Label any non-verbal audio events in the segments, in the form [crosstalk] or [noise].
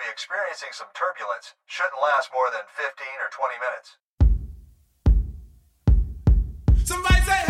be experiencing some turbulence. Shouldn't last more than 15 or 20 minutes. Somebody say,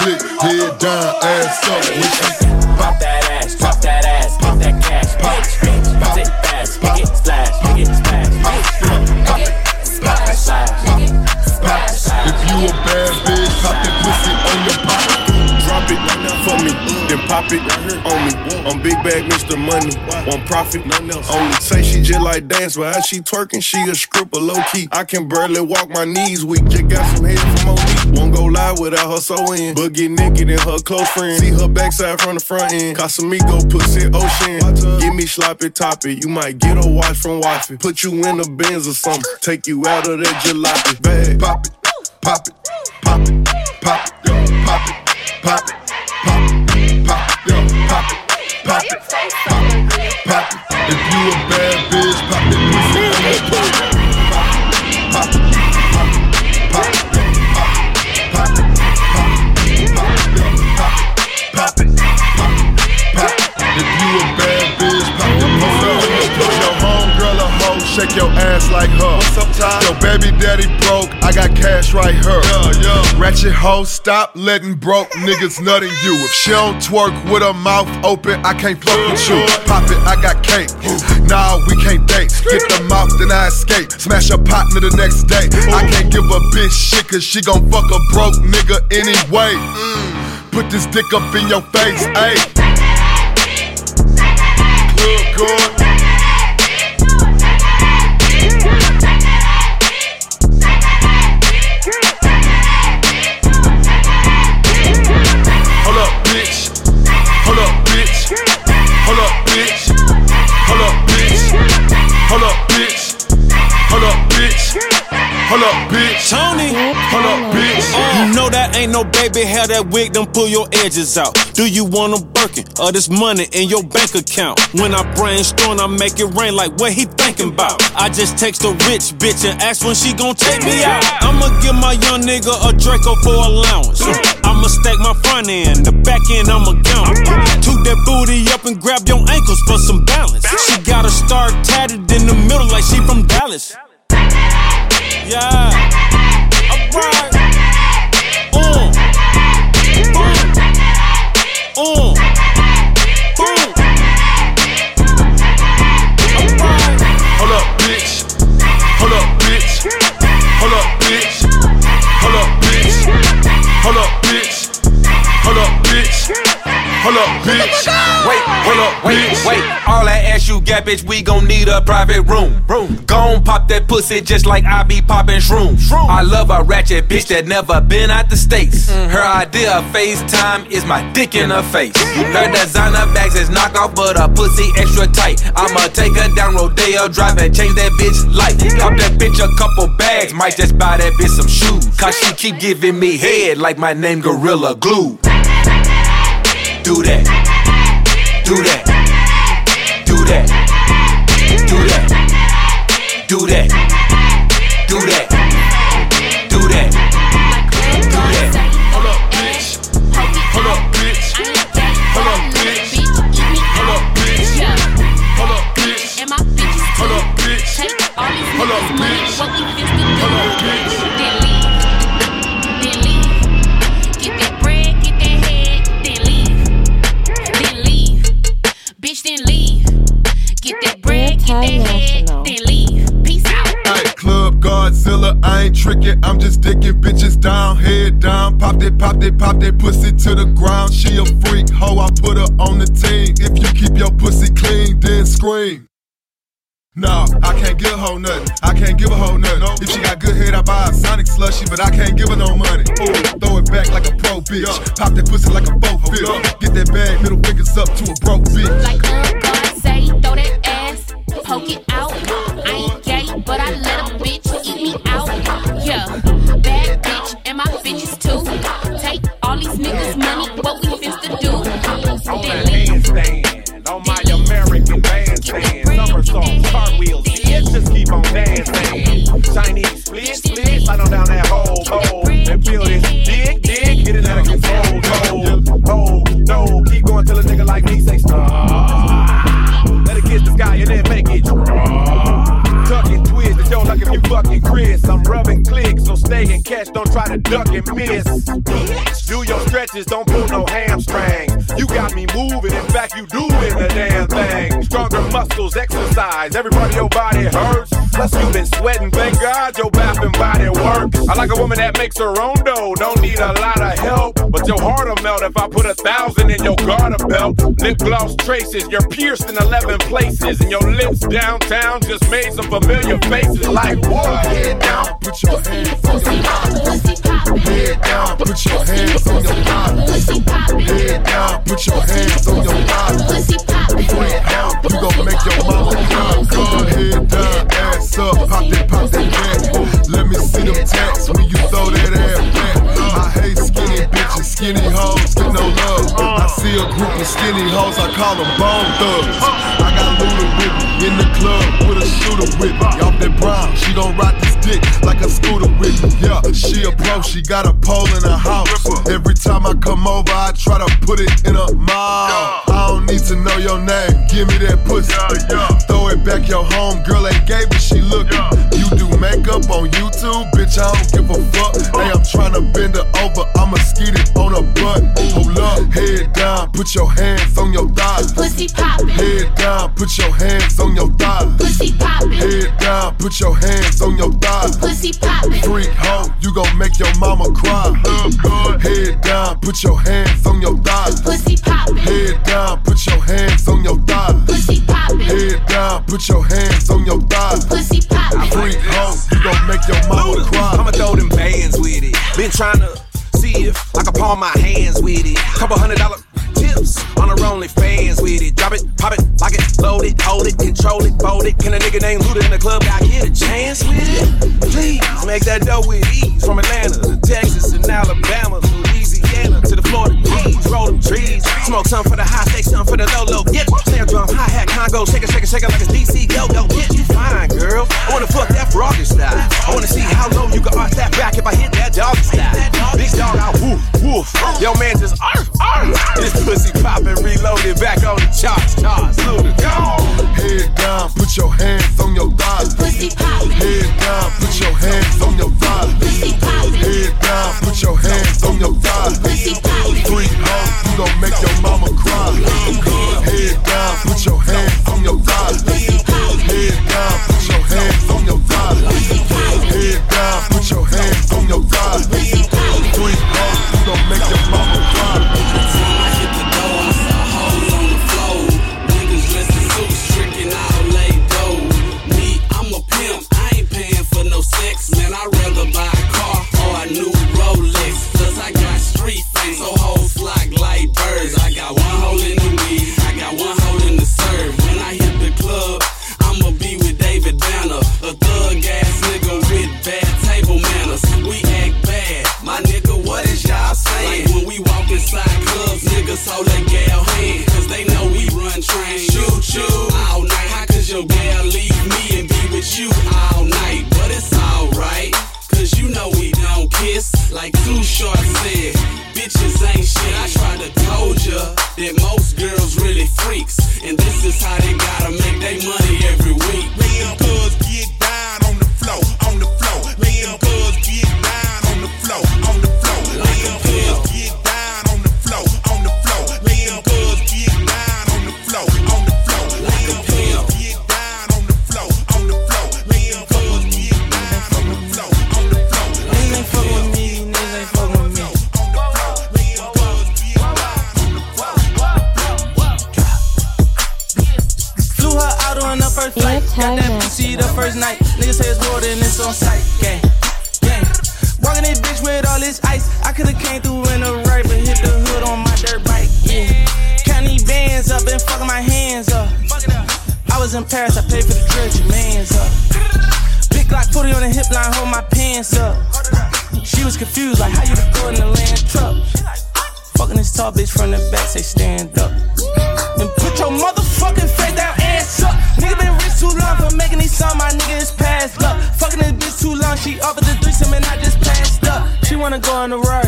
Click. Head down, ass up. Pop that then on me. I'm big bag, Mr. Money, want profit. None else. Only say she just like dance, but as she twerking, she a stripper low key. I can barely walk my knees weak, just got some head from OD. Won't go live without her so in, but get naked and her close friend. See her backside from the front end. Casamigo, pussy ocean. Give me sloppy toppy, you might get a watch from wifey. Put you in a Benz or something, take you out of that jalopy bag. Pop it, pop it, pop it, pop it, pop it, pop it, pop it, pop it, pop it, pop it, pop it, pop it. If you a bad bitch, pop it, pop it. Shake your ass like her. What's up, Ty? Your baby daddy broke, I got cash right here. Yeah, yeah. Ratchet hoe, stop letting broke niggas nut in you. If she don't twerk with her mouth open, I can't fuck with you. Pop it, I got cake. Nah, we can't date. Get the mouth, then I escape. Smash a partner the next day. I can't give a bitch shit, cause she gon' fuck a broke nigga anyway. Mm. Put this dick up in your face, ayy. Good, good. Hold up, bitch. Hold up, bitch. Hold up, bitch. Hold up, bitch. Hold up, bitch. Hold up, bitch. Tony. Ain't no baby hair, that wig done pull your edges out. Do you want a Birkin or this money in your bank account? When I brainstorm, I make it rain like what he thinking about. I just text a rich bitch and ask when she gon' take me out. I'ma give my young nigga a Draco for allowance. I'ma stack my front end, the back end I'ma count. Toot that booty up and grab your ankles for some balance. She got a star tatted in the middle like she from Dallas. Yeah. That ass you got, bitch, we gon' need a private room. Room. Gon' pop that pussy just like I be poppin' shrooms. I love a ratchet bitch that never been out the states. Mm-hmm. Her idea of FaceTime is my dick in her face. Her designer bags is knockoff, but her pussy extra tight. I'ma take her down Rodeo Drive and change that bitch life. Pop that bitch a couple bags, might just buy that bitch some shoes. Cause she keep giving me head like my name Gorilla Glue. Do that. Do that. Do that. Do that. Do that. Do that. Do that. Do that. Hold up, bitch. Hold up, bitch. Hold up, bitch. Hold up, bitch. Hold up, bitch. Hold up, bitch. this money, bitch. Dicking bitches down, head down. Pop that, pop that, pop that pussy to the ground. She a freak, hoe, I put her on the team. If you keep your pussy clean, then scream. No, I can't give a hoe nothing. I can't give a hoe nothing. If she got good head, I buy a Sonic slushy, but I can't give her no money. Ooh, throw it back like a pro bitch. Pop that pussy like a faux bitch. Get that bag, middle fingers up to a broke bitch. Like Do your stretches, don't pull no hamstring. You got me moving, in fact, you doing the damn thing. Stronger muscles, exercise, every part of your body hurts. Plus, you've been sweating, thank God your bath and body works. I like a woman that makes her own dough, don't need a lot of help. But your heart'll melt if I put a thousand in your garter belt. Lip gloss traces, you're pierced in 11 places. And your lips downtown just made some familiar faces like what? Head down, put your hands on poppin', Head down, put your hands on your thigh. pussy poppin', Head down, put your hands on your thigh. pussy poppin'. Head down, you gon' make your mama cry. Good head down, ass up, pop that, pop that back. Let me see them tats when you throw that ass back. I hate skinny bitches, skinny hoes with no love. I see a group of skinny hoes, I call them bone thugs. I got Luda with me in the club with a shooter with me. Off that brown, she gon' ride this dick she a pro, she got a pole in her house. Every time I come over, I try to put it in her mouth. I don't need to know your name, give me that pussy. Throw it back, your home girl ain't gave it, she looking. You do makeup on YouTube, bitch, I don't give a fuck. Hey, I'm trying to bend her over, I'ma skeet it on her butt. Hold up, head down, put your hands on your thighs. Pussy poppin', Head down, put your hands on your thighs. pussy poppin', Head down, put your hands on your thighs. pussy poppin', Freak hoe, you gon' make your mama cry. Head down, put your hands on your thighs. pussy poppin', Head down, put your hands on your thighs. pussy poppin', Head down, put your hands on your thighs. pussy poppin'. Freak hoe, you gon' make your mama cry. I'ma throw them bands with it. Been trying to see if I can palm my hands with it. Couple hundred dollar tips on her only fans with it. Drop it, pop it, lock it, load it, hold it, control it, fold it. Can a nigga named Luda in the club got get a chance with it? Please make that dough with ease. From Atlanta to Texas and Alabama Louisiana to the Florida Keys. Roll them trees, smoke some for the high stakes, some for the low low. Get snare drum, hi hat, conga, shake it, shake it, shake it like it's DC. Go go, get you fine, girl. I wanna fuck that froggy style. I wanna see how low you can arch that back if I hit that doggy style. Big dog out, woof woof. Yo man just arf arf. This pussy poppin', reloaded back on the charts. Charts, Luda. Head down, put your hands on your thighs. Pussy poppin', Head down, put your hands on your thighs. pussy poppin', Head down, put your hands on your thighs. Pussy poppin', Freak hoe, you gon' make your mama cry. Head down, put your was confused, like how you go in the land truck. Fucking this tall bitch from the back, say stand up. Then put your motherfucking face down, ass up. Nigga been rich too long for making these songs, my nigga is past luck. Fucking this bitch too long, she offered the threesome and I just passed up. She wanna go on the ride,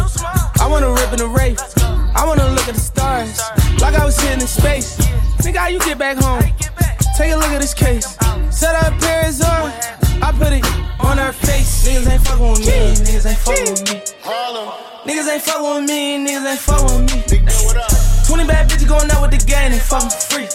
I wanna rip in the race. I wanna look at the stars, like I was sitting in space. Nigga, how you get back home? Take a look at this case. Set her Paris on, I put it. Niggas ain't fucking with me, niggas ain't fucking with me. Niggas ain't fucking with me, niggas ain't fucking with me. 20 bad bitches going out with the gang and fucking free.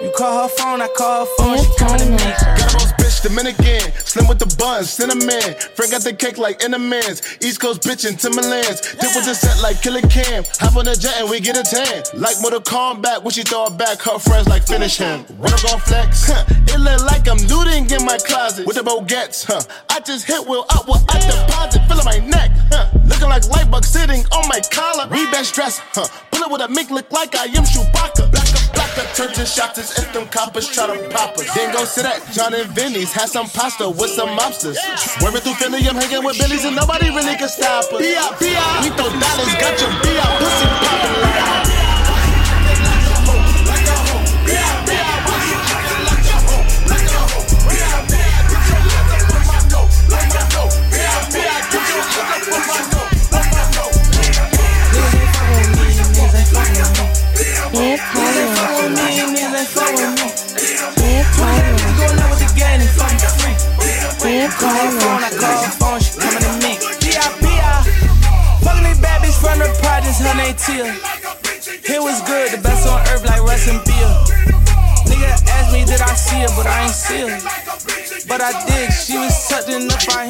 You call her phone, I call her phone, she coming to me. Got bitch, Dominican. Slim with the buns, cinnamon. Frank got the cake like Entenmann's. East Coast bitch in Timberlands. Dip with the set like Killa Cam. Hop on the jet and we get a tan. Like Mortal Kombat, when she throw it back, her friends like finish him. When I'm gon' flex, huh, [laughs] it look like I'm looting in my closet. With the Baguettes, huh. I just hit Will up what I deposit. Feeling my neck, huh. Looking like Lightbug sitting on my collar. We best dressed, huh. Bullet with a mink look like I am Chewbacca. Blacker, blacker, turn to shots as if them coppers try to pop us. Then go sit at John and Vinny's, had some pasta with some mobsters. Swerving through Philly, I'm hanging with Billies and nobody really can stop us. We throw dollars, got your Call her phone, I call her phone, she coming to me. B.I.B.I. Fucking these bad bitch from the projects, her name Tia. It was good, the best on earth like Russ and Bill. Nigga asked me did I see her, but I ain't see her. But I did, she was tucked in the fajina.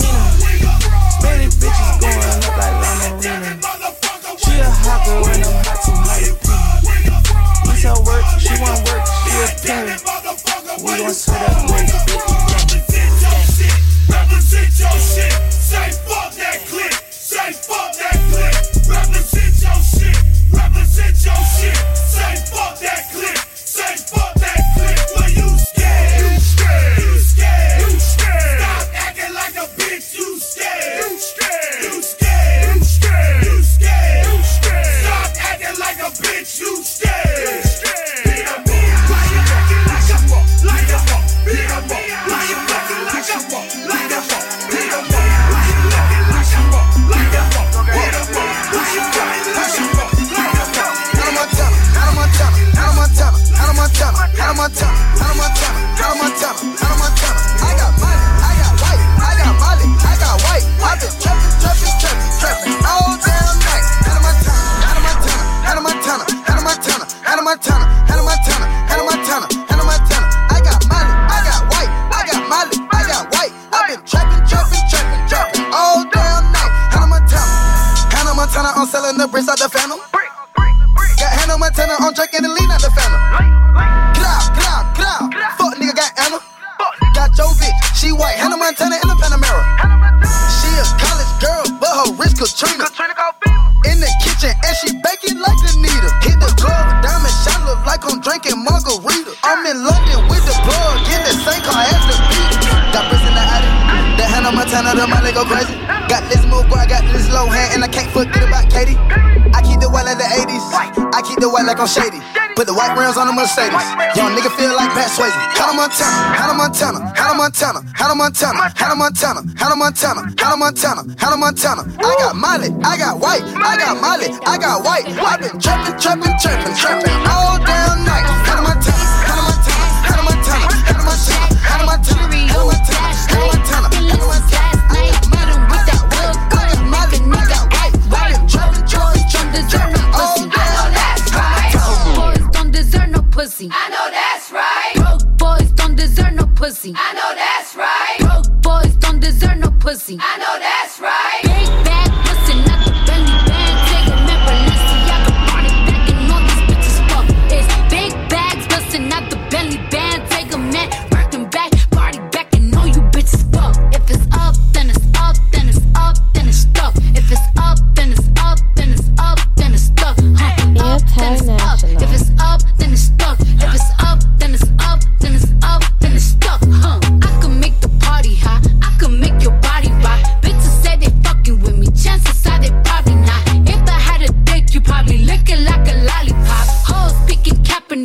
The bricks I the white like I'm shady. Put the white rims on the Mercedes. Young nigga feel like Pat Swayze. Hannah Montana, Hannah Montana, Hannah Montana, Hannah Montana, Hannah Montana, Hannah Montana, Hannah Montana, Hannah Montana. I got Molly, I got white, I got Molly, I got white. I've been trapping, trapping, trapping, trapping all damn night. Hannah Montana, Hannah Montana, Hannah Montana, Hannah Montana, Hannah Montana, Hannah Montana, Hannah Montana, Hannah Montana. Pussy. I know that's right. Broke boys don't deserve no pussy. I know that's right. Broke boys don't deserve no pussy. I know that's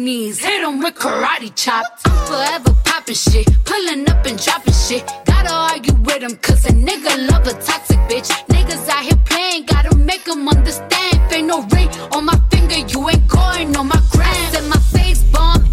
knees. Hit him with karate chops. I'm forever popping shit. Pulling up and dropping shit. Gotta argue with him, cause a nigga love a toxic bitch. Niggas out here playing, gotta make them understand. Ain't no ring on my finger, you ain't going on my gram. Said my face bomb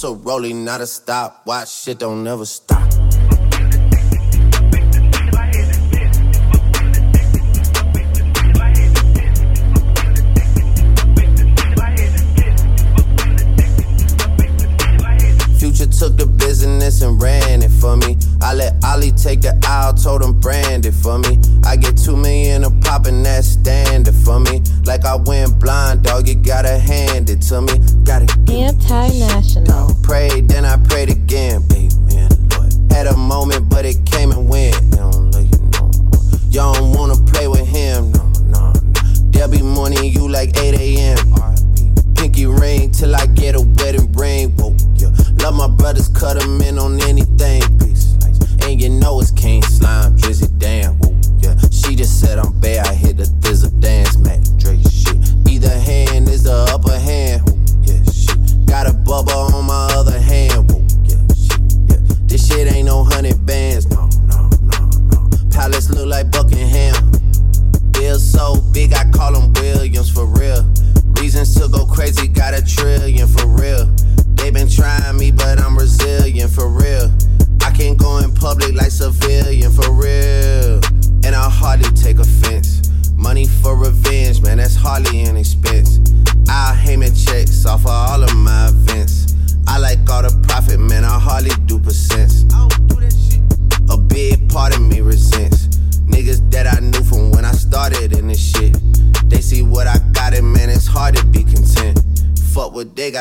This a rolling, not a stop. Watch shit don't never stop. Future took the business and ran take the aisle, told him brand it for me. I get two million a pop and that's standard for me. Like I went blind, dog, you gotta hand it to me. Gotta Anti-national. Prayed, then I prayed again, baby. Had a moment, but it came and went. Don't, look, you don't wanna play with him, no, no, no. There'll be morning, you like 8 a.m. Pinky ring till I get a wedding ring. Whoa, yeah. Love my brothers, cut them in on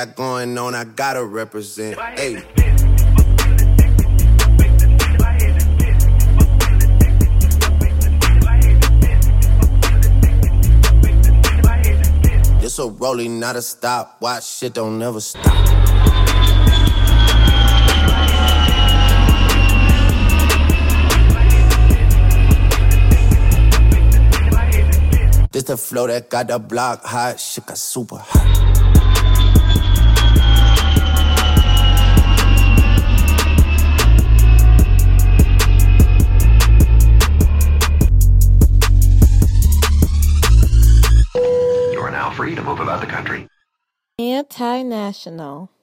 got going on, I gotta represent. Hey. This a rolling, not a stop. Watch shit don't never stop. This the flow that got the block hot. Shit got super hot. You